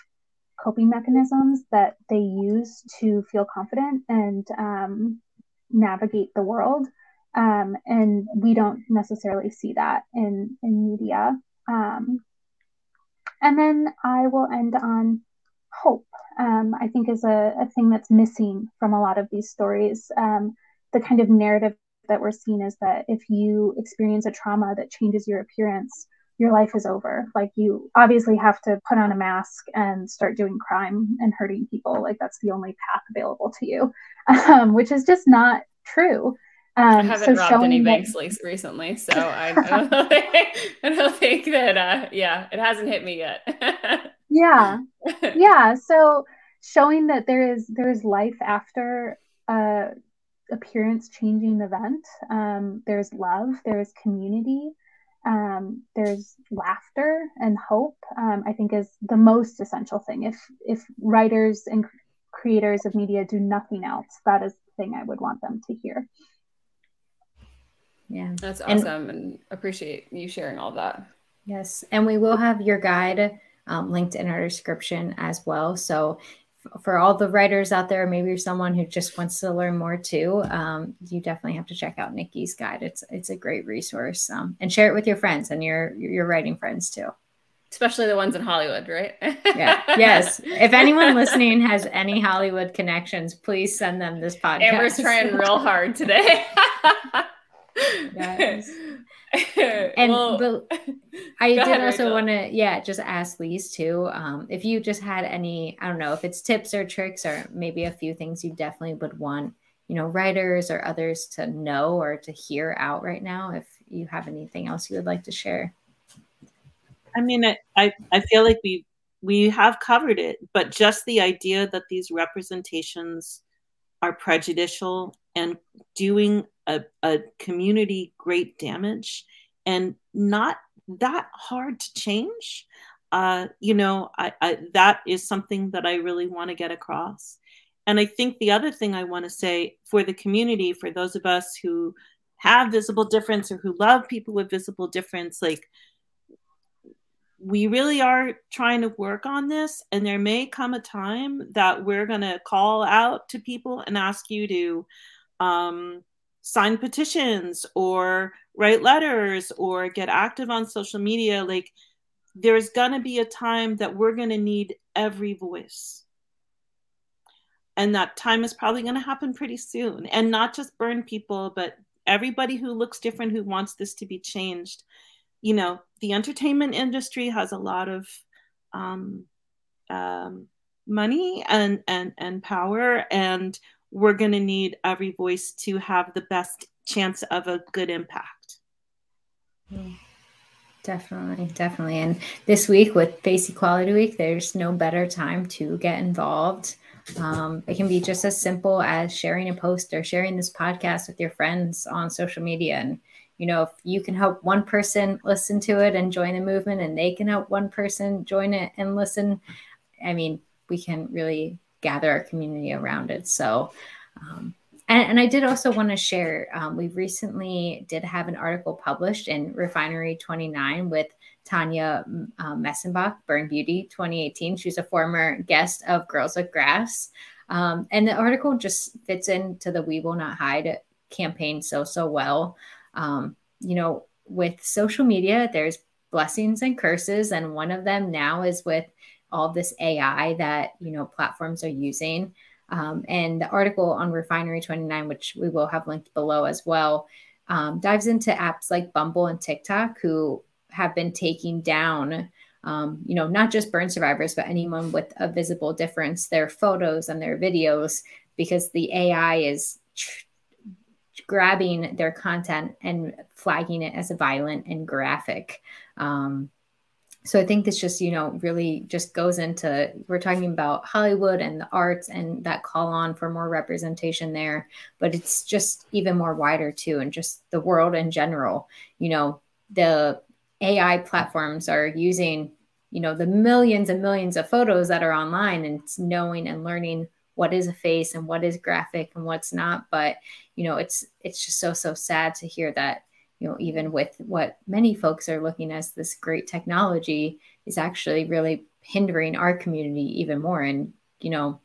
coping mechanisms that they use to feel confident and um, navigate the world. Um, and we don't necessarily see that in, in media. Um, and then I will end on hope, um, I think, is a, a, thing that's missing from a lot of these stories. Um, the kind of narrative that we're seeing is that if you experience a trauma that changes your appearance, your life is over. Like you obviously have to put on a mask and start doing crime and hurting people. Like that's the only path available to you, um, which is just not true. Um, I haven't so robbed any banks that... recently, so I, I, don't think, I don't think that. Uh, yeah, it hasn't hit me yet. yeah, yeah. So showing that there is there is life after a appearance changing event. Um, there's love. There's community um, there's laughter and hope um, i think is the most essential thing. If if writers and creators of media do nothing else that is the thing i would want them to hear. Yeah. That's awesome and, and appreciate you sharing all that. Yes and we will have your guide um, linked in our description as well. So for all the writers out there, maybe you're someone who just wants to learn more too. Um, you definitely have to check out Niki's guide. It's it's a great resource, um, and share it with your friends and your your writing friends too. Especially the ones in Hollywood, right? yeah. Yes. If anyone listening has any Hollywood connections, please send them this podcast. Amber's trying real hard today. yes. and well, but I did ahead, also want to, yeah, just ask Lise too. Um, if you just had any, I don't know, if it's tips or tricks or maybe a few things you definitely would want, you know, writers or others to know or to hear out right now. If you have anything else you would like to share. I mean, I, I, I feel like we we have covered it, but just the idea that these representations are prejudicial and doing a, a community great damage and not that hard to change. Uh, you know I, I, that is something that i really want to get across. And i think the other thing i want to say for the community for those of us who have visible difference or who love people with visible difference like we really are trying to work on this and there may come a time that we're going to call out to people and ask you to um, sign petitions or write letters or get active on social media like there's going to be a time that we're going to need every voice. And that time is probably going to happen pretty soon. And not just burn people but everybody who looks different who wants this to be changed. You know the entertainment industry has a lot of um, um, money and and and power. And we're going to need every voice to have the best chance of a good impact. Definitely definitely. And this week with face equality week there's no better time to get involved. Um, it can be just as simple as sharing a post or sharing this podcast with your friends on social media. And, you know, if you can help one person listen to it and join the movement, and they can help one person join it and listen, I mean, we can really gather our community around it. So, um, and, and, I did also want to share, um, we recently did have an article published in Refinery 29 with Tanya um, Messenbach, Burn Beauty 2018. She's a former guest of Girls with Grafts. Um, and the article just fits into the We Will Not Hide campaign so, so well. Um, you know, with social media, there's blessings and curses. And one of them now is with all this AI that, you know, platforms are using. Um, and the article on Refinery 29, which we will have linked below as well, um, dives into apps like Bumble and TikTok, who have been taking down um, you know not just burn survivors but anyone with a visible difference their photos and their videos because the ai is tr- grabbing their content and flagging it as violent and graphic um, so i think this just you know really just goes into we're talking about hollywood and the arts and that call on for more representation there but it's just even more wider too and just the world in general you know the AI platforms are using, you know, the millions and millions of photos that are online and knowing and learning what is a face and what is graphic and what's not. But, you know, it's it's just so so sad to hear that, you know, even with what many folks are looking as this great technology is actually really hindering our community even more and, you know,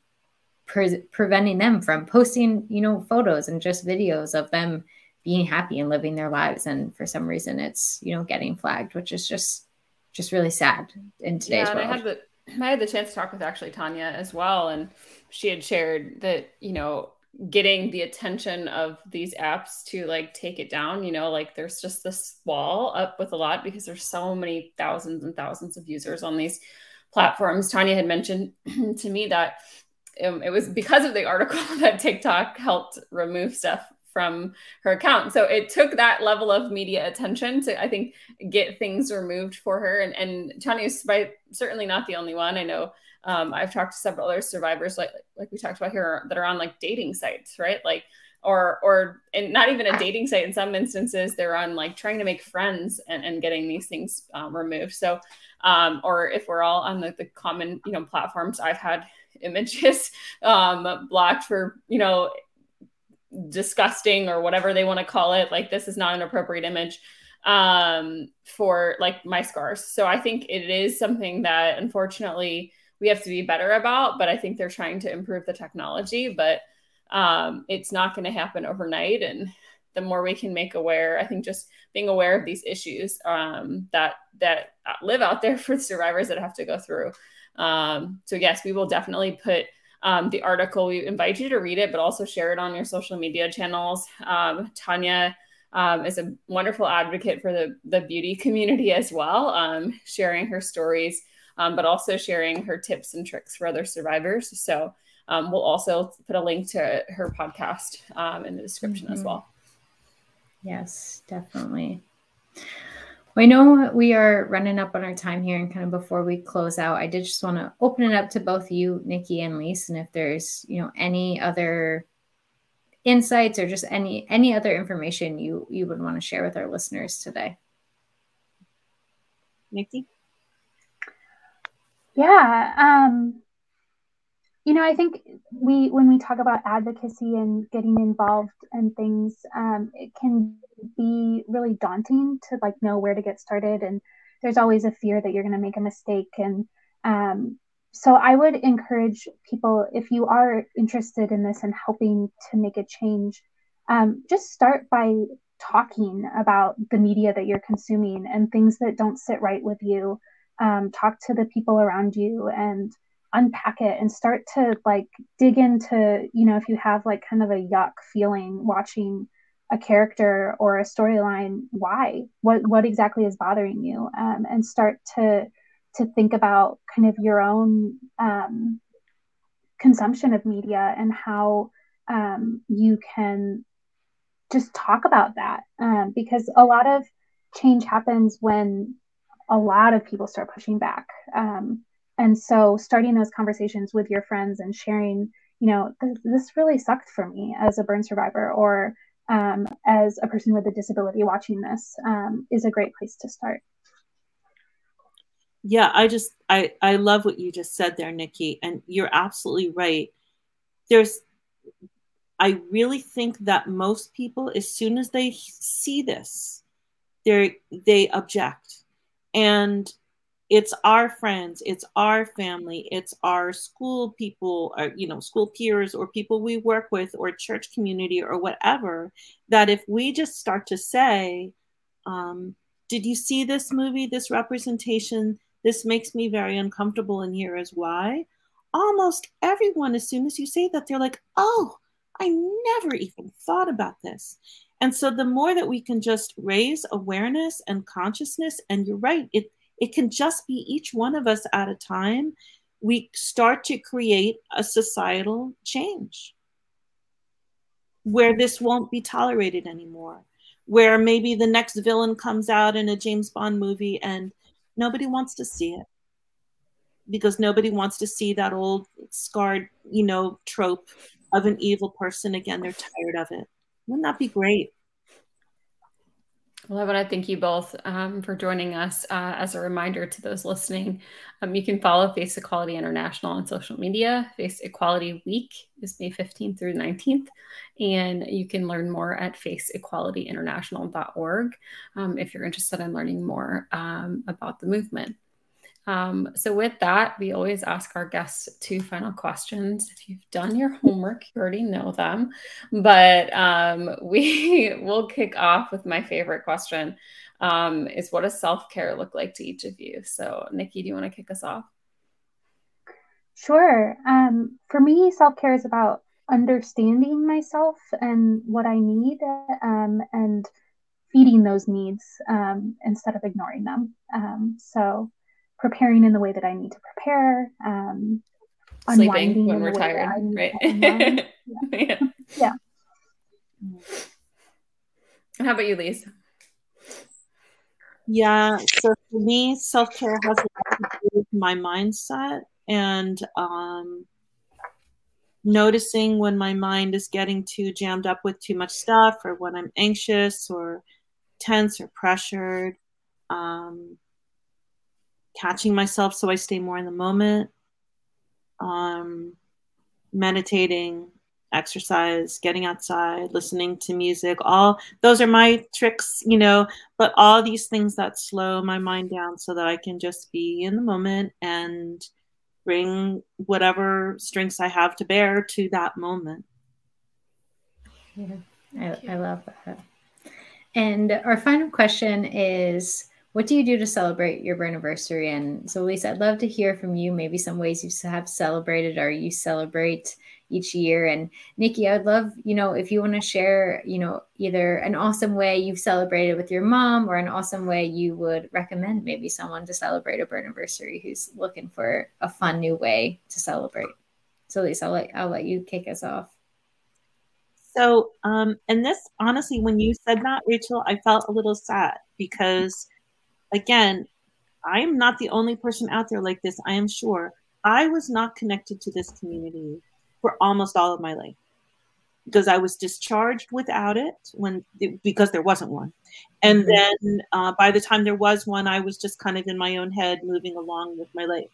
pre- preventing them from posting, you know, photos and just videos of them being happy and living their lives and for some reason it's you know getting flagged which is just just really sad in today's yeah, world. I had the I had the chance to talk with actually Tanya as well and she had shared that you know getting the attention of these apps to like take it down you know like there's just this wall up with a lot because there's so many thousands and thousands of users on these platforms Tanya had mentioned to me that um, it was because of the article that TikTok helped remove stuff from her account. So it took that level of media attention to, I think, get things removed for her. And, and Tanya is by, certainly not the only one. I know um, I've talked to several other survivors, like like we talked about here, that are on like dating sites, right? Like, or or and not even a dating site. In some instances, they're on like trying to make friends and, and getting these things um, removed. So, um, or if we're all on the, the common you know platforms, I've had images um, blocked for you know disgusting or whatever they want to call it like this is not an appropriate image um, for like my scars so i think it is something that unfortunately we have to be better about but i think they're trying to improve the technology but um, it's not going to happen overnight and the more we can make aware i think just being aware of these issues um, that that live out there for survivors that have to go through um, so yes we will definitely put um, the article. We invite you to read it, but also share it on your social media channels. Um, Tanya um, is a wonderful advocate for the, the beauty community as well, um, sharing her stories, um, but also sharing her tips and tricks for other survivors. So um, we'll also put a link to her podcast in the description mm-hmm. as well. Yes, definitely. Well, I know we are running up on our time here, and kind of before we close out, I did just want to open it up to both you, Niki and Lise, and if there's you know any other insights or just any any other information you you would want to share with our listeners today. Niki. Yeah, um, you know, I think we when we talk about advocacy and getting involved and things, um, it can be really daunting to like know where to get started and there's always a fear that you're going to make a mistake and um, so i would encourage people if you are interested in this and helping to make a change um, just start by talking about the media that you're consuming and things that don't sit right with you um, talk to the people around you and unpack it and start to like dig into you know if you have like kind of a yuck feeling watching a character or a storyline why? What what exactly is bothering you? Um, and start to to think about kind of your own um, consumption of media and how um, you can just talk about that. Um, because a lot of change happens when a lot of people start pushing back. Um, and so starting those conversations with your friends and sharing you know this really sucked for me as a burn survivor or um, as a person with a disability watching this um, is a great place to start. Yeah i just i i love what you just said there niki and you're absolutely right. There's i really think that most people as soon as they see this they they object and it's our friends it's our family it's our school people or you know school peers or people we work with or church community or whatever that if we just start to say um, did you see this movie this representation this makes me very uncomfortable, and here is why. Almost everyone, as soon as you say that, they're like, oh, I never even thought about this. And so the more that we can just raise awareness and consciousness, and you're right, it it can just be each one of us at a time, we start to create a societal change where this won't be tolerated anymore. Where maybe the next villain comes out in a James Bond movie and nobody wants to see it because nobody wants to see that old scarred, you know, trope of an evil person again. They're tired of it. Wouldn't that be great? Well, I want to thank you both um, for joining us. Uh, as a reminder to those listening, um, you can follow Face Equality International on social media. Face Equality Week is May 15th through 19th, and you can learn more at faceequalityinternational.org um, if you're interested in learning more um, about the movement. Um, so, with that, we always ask our guests two final questions. If you've done your homework, you already know them, but um, we will kick off with my favorite question: um, is what does self care look like to each of you? So, Niki, do you want to kick us off? Sure. Um, for me, self care is about understanding myself and what I need, um, and feeding those needs um, instead of ignoring them. so preparing in the way that I need to prepare. Um, Sleeping when we're tired, right? yeah. yeah. yeah. And how about you, Lise? Yeah. So for me, self care has a lot to do with my mindset and um, noticing when my mind is getting too jammed up with too much stuff or when I'm anxious or tense or pressured. Um, catching myself so I stay more in the moment, um, meditating, exercise, getting outside, listening to music. All those are my tricks, you know, but all these things that slow my mind down so that I can just be in the moment and bring whatever strengths I have to bear to that moment. Yeah, I, I love that. And our final question is what do you do to celebrate your anniversary? And so, Lisa, I'd love to hear from you. Maybe some ways you have celebrated or you celebrate each year. And Niki, I'd love, you know, if you want to share, you know, either an awesome way you've celebrated with your mom or an awesome way you would recommend maybe someone to celebrate a anniversary who's looking for a fun new way to celebrate. So, Lisa, I'll let, I'll let you kick us off. So, um, and this honestly, when you said that, Rachel, I felt a little sad because again, I am not the only person out there like this, I am sure. I was not connected to this community for almost all of my life because I was discharged without it when because there wasn't one. And mm-hmm. then uh, by the time there was one, I was just kind of in my own head moving along with my life.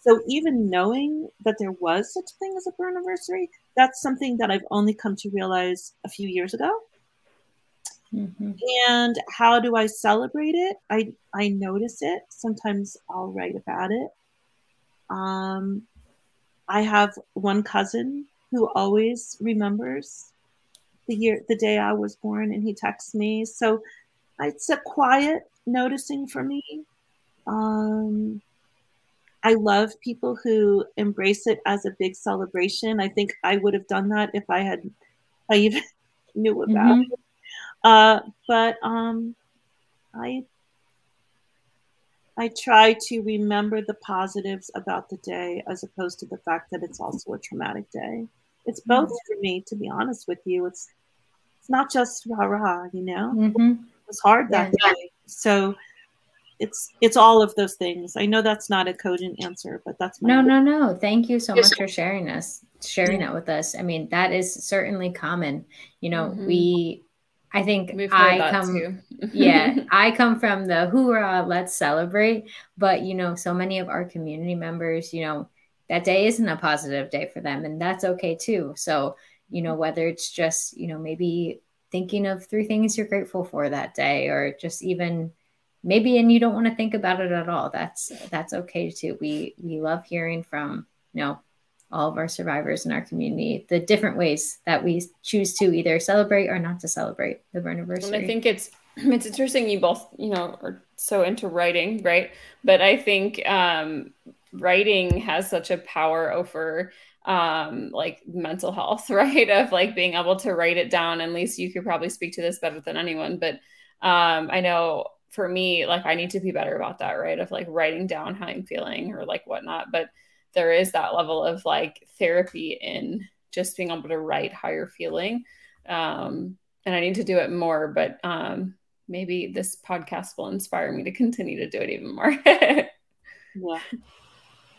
So even knowing that there was such a thing as a burn anniversary, that's something that I've only come to realize a few years ago. Mm-hmm. And how do I celebrate it? I I notice it. Sometimes I'll write about it. Um, I have one cousin who always remembers the year, the day I was born, and he texts me. So it's a quiet noticing for me. Um, I love people who embrace it as a big celebration. I think I would have done that if I had I even knew about mm-hmm. it. Uh, but um, I I try to remember the positives about the day as opposed to the fact that it's also a traumatic day. It's both mm-hmm. for me, to be honest with you. It's it's not just rah rah, you know. Mm-hmm. It was hard that yeah. day, so it's it's all of those things. I know that's not a cogent answer, but that's no, no, no. Thank you so much for sharing us, sharing yeah. that with us. I mean, that is certainly common. You know, mm-hmm. we I think I come yeah, I come from the hoorah, let's celebrate. But you know, so many of our community members, you know, that day isn't a positive day for them, and that's okay too. So, you know, whether it's just, you know, maybe thinking of three things you're grateful for that day, or just even maybe and you don't want to think about it at all. That's that's okay too. We we love hearing from, you know, all of our survivors in our community, the different ways that we choose to either celebrate or not to celebrate the burn anniversary. And I think it's it's interesting you both, you know, are so into writing, right? But I think um, writing has such a power over um like mental health right of like being able to write it down at least you could probably speak to this better than anyone but um i know for me like i need to be better about that right of like writing down how i'm feeling or like whatnot but there is that level of like therapy in just being able to write how you're feeling. Um, and I need to do it more, but um, maybe this podcast will inspire me to continue to do it even more. yeah.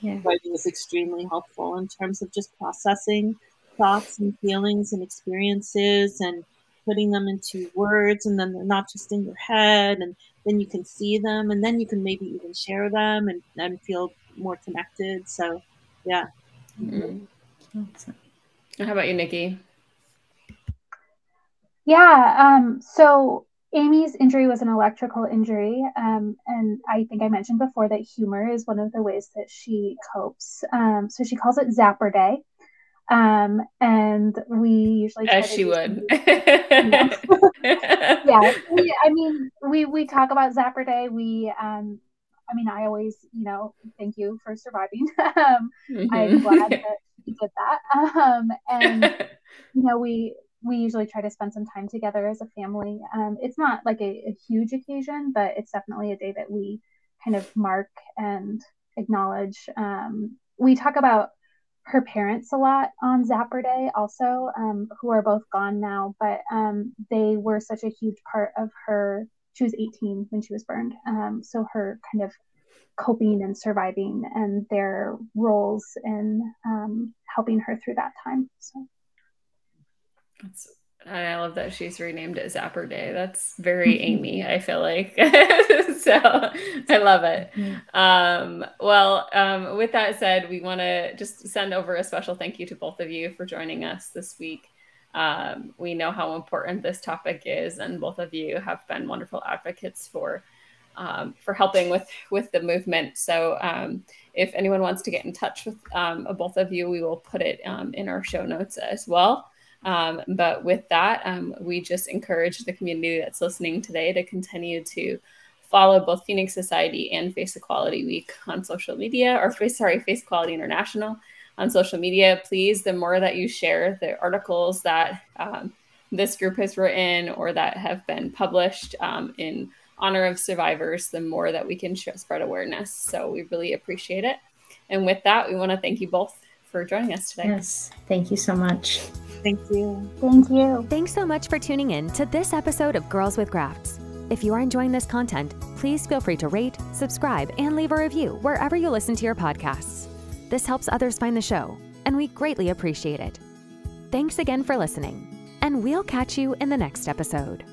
Yeah. Writing is extremely helpful in terms of just processing thoughts and feelings and experiences and putting them into words and then they're not just in your head and then you can see them and then you can maybe even share them and, and feel more connected. So, yeah. Mm-hmm. How about you, Niki? Yeah. Um, so Amy's injury was an electrical injury. Um, and I think I mentioned before that humor is one of the ways that she copes. Um, so she calls it Zapper Day. Um, and we usually as she would. yeah, we, I mean, we we talk about Zapper Day. We um, I mean, I always, you know, thank you for surviving. um, mm-hmm. I'm glad that you did that. Um, and you know, we we usually try to spend some time together as a family. Um, it's not like a, a huge occasion, but it's definitely a day that we kind of mark and acknowledge. Um, we talk about her parents a lot on Zapper Day, also, um, who are both gone now, but um, they were such a huge part of her she was 18 when she was burned. Um, so her kind of coping and surviving and their roles in um, helping her through that time. So that's I love that she's renamed it Zapper Day. That's very Amy, I feel like. so I love it. Um, well, um, with that said, we want to just send over a special thank you to both of you for joining us this week. Um, we know how important this topic is, and both of you have been wonderful advocates for um, for helping with with the movement. So, um, if anyone wants to get in touch with um, both of you, we will put it um, in our show notes as well. Um, but with that, we just encourage the community that's listening today to continue to follow both Phoenix Society and Face Equality Week on social media, or face sorry, Face Equality International on social media, please, the more that you share the articles that um, this group has written or that have been published um, in honor of survivors, the more that we can spread awareness. So we really appreciate it. And with that, we want to thank you both for joining us today. Yes, thank you so much. Thank you. Thank you. Thanks so much for tuning in to this episode of Girls with Grafts. If you are enjoying this content, please feel free to rate, subscribe, and leave a review wherever you listen to your podcasts. This helps others find the show, and we greatly appreciate it. Thanks again for listening, and we'll catch you in the next episode.